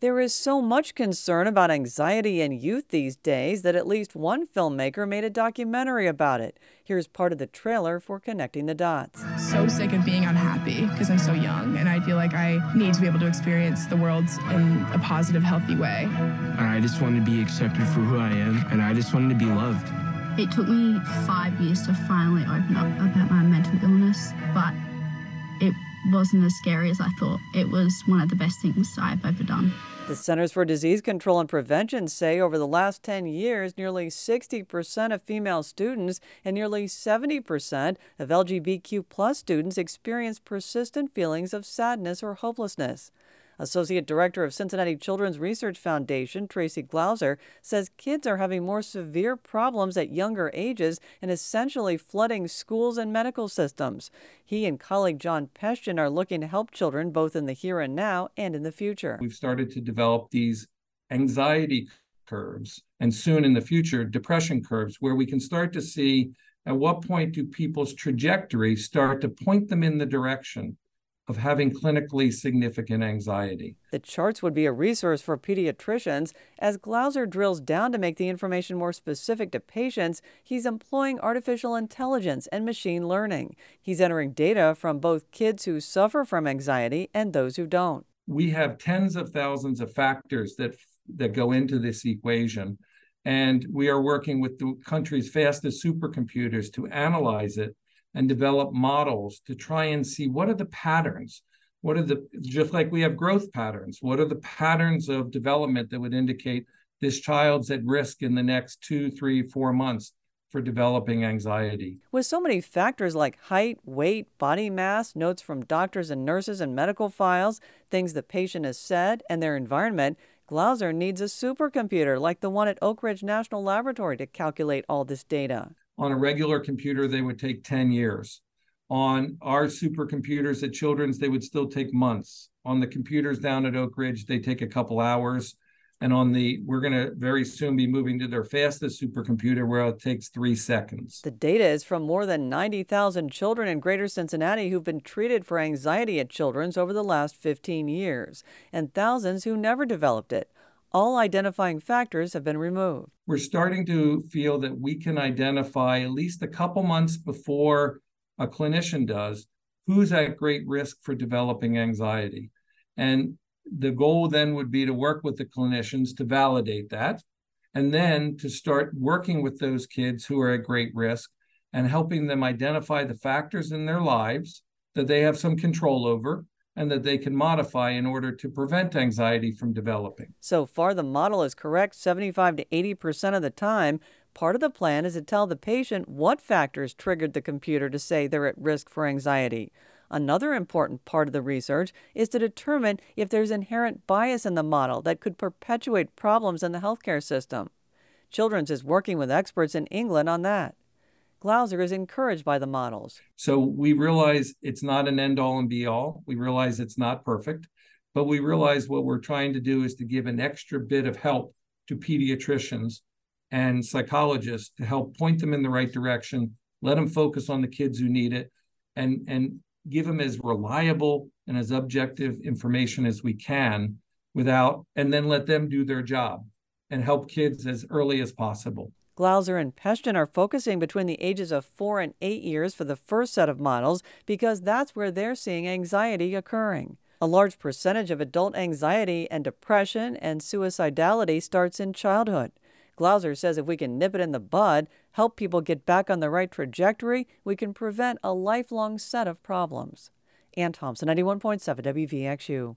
There is so much concern about anxiety in youth these days that at least one filmmaker made a documentary about it. Here's part of the trailer for Connecting the Dots. So sick of being unhappy because I'm so young, and I feel like I need to be able to experience the world in a positive, healthy way. I just wanted to be accepted for who I am, and I just wanted to be loved. It took me five years to finally open up about my wasn't as scary as I thought. It was one of the best things I've ever done. The Centers for Disease Control and Prevention say over the last 10 years, nearly 60% of female students and nearly 70% of LGBTQ plus students experience persistent feelings of sadness or hopelessness. Associate Director of Cincinnati Children's Research Foundation, Tracy Glauser, says kids are having more severe problems at younger ages and essentially flooding schools and medical systems. He and colleague John Pestian are looking to help children both in the here and now and in the future. We've started to develop these anxiety curves and soon in the future depression curves where we can start to see at what point do people's trajectory start to point them in the direction of having clinically significant anxiety. The charts would be a resource for pediatricians. As Glauser drills down to make the information more specific to patients, he's employing artificial intelligence and machine learning. He's entering data from both kids who suffer from anxiety and those who don't. We have tens of thousands of factors that that go into this equation and we are working with the country's fastest supercomputers to analyze it and develop models to try and see what are the patterns what are the just like we have growth patterns what are the patterns of development that would indicate this child's at risk in the next two three four months for developing anxiety. With so many factors like height, weight, body mass, notes from doctors and nurses and medical files, things the patient has said, and their environment, Glauser needs a supercomputer like the one at Oak Ridge National Laboratory to calculate all this data. On a regular computer, they would take 10 years. On our supercomputers at Children's, they would still take months. On the computers down at Oak Ridge, they take a couple hours. And on the, we're going to very soon be moving to their fastest supercomputer where it takes three seconds. The data is from more than 90,000 children in greater Cincinnati who've been treated for anxiety at Children's over the last 15 years, and thousands who never developed it all identifying factors have been removed. We're starting to feel that we can identify at least a couple months before a clinician does who's at great risk for developing anxiety. And the goal then would be to work with the clinicians to validate that and then to start working with those kids who are at great risk and helping them identify the factors in their lives that they have some control over and that they can modify in order to prevent anxiety from developing. So far, the model is correct 75 to 80% of the time. Part of the plan is to tell the patient what factors triggered the computer to say they're at risk for anxiety. Another important part of the research is to determine if there's inherent bias in the model that could perpetuate problems in the healthcare system. Children's is working with experts in England on that. Glauser is encouraged by the models. So we realize it's not an end all and be all. We realize it's not perfect, but we realize what we're trying to do is to give an extra bit of help to pediatricians and psychologists to help point them in the right direction, let them focus on the kids who need it, and, and give them as reliable and as objective information as we can without, and then let them do their job and help kids as early as possible. Glauser and Pestian are focusing between the ages of four and eight years for the first set of models because that's where they're seeing anxiety occurring. A large percentage of adult anxiety and depression and suicidality starts in childhood. Glauser says if we can nip it in the bud, help people get back on the right trajectory, we can prevent a lifelong set of problems. Ann Thompson, 91.7 WVXU.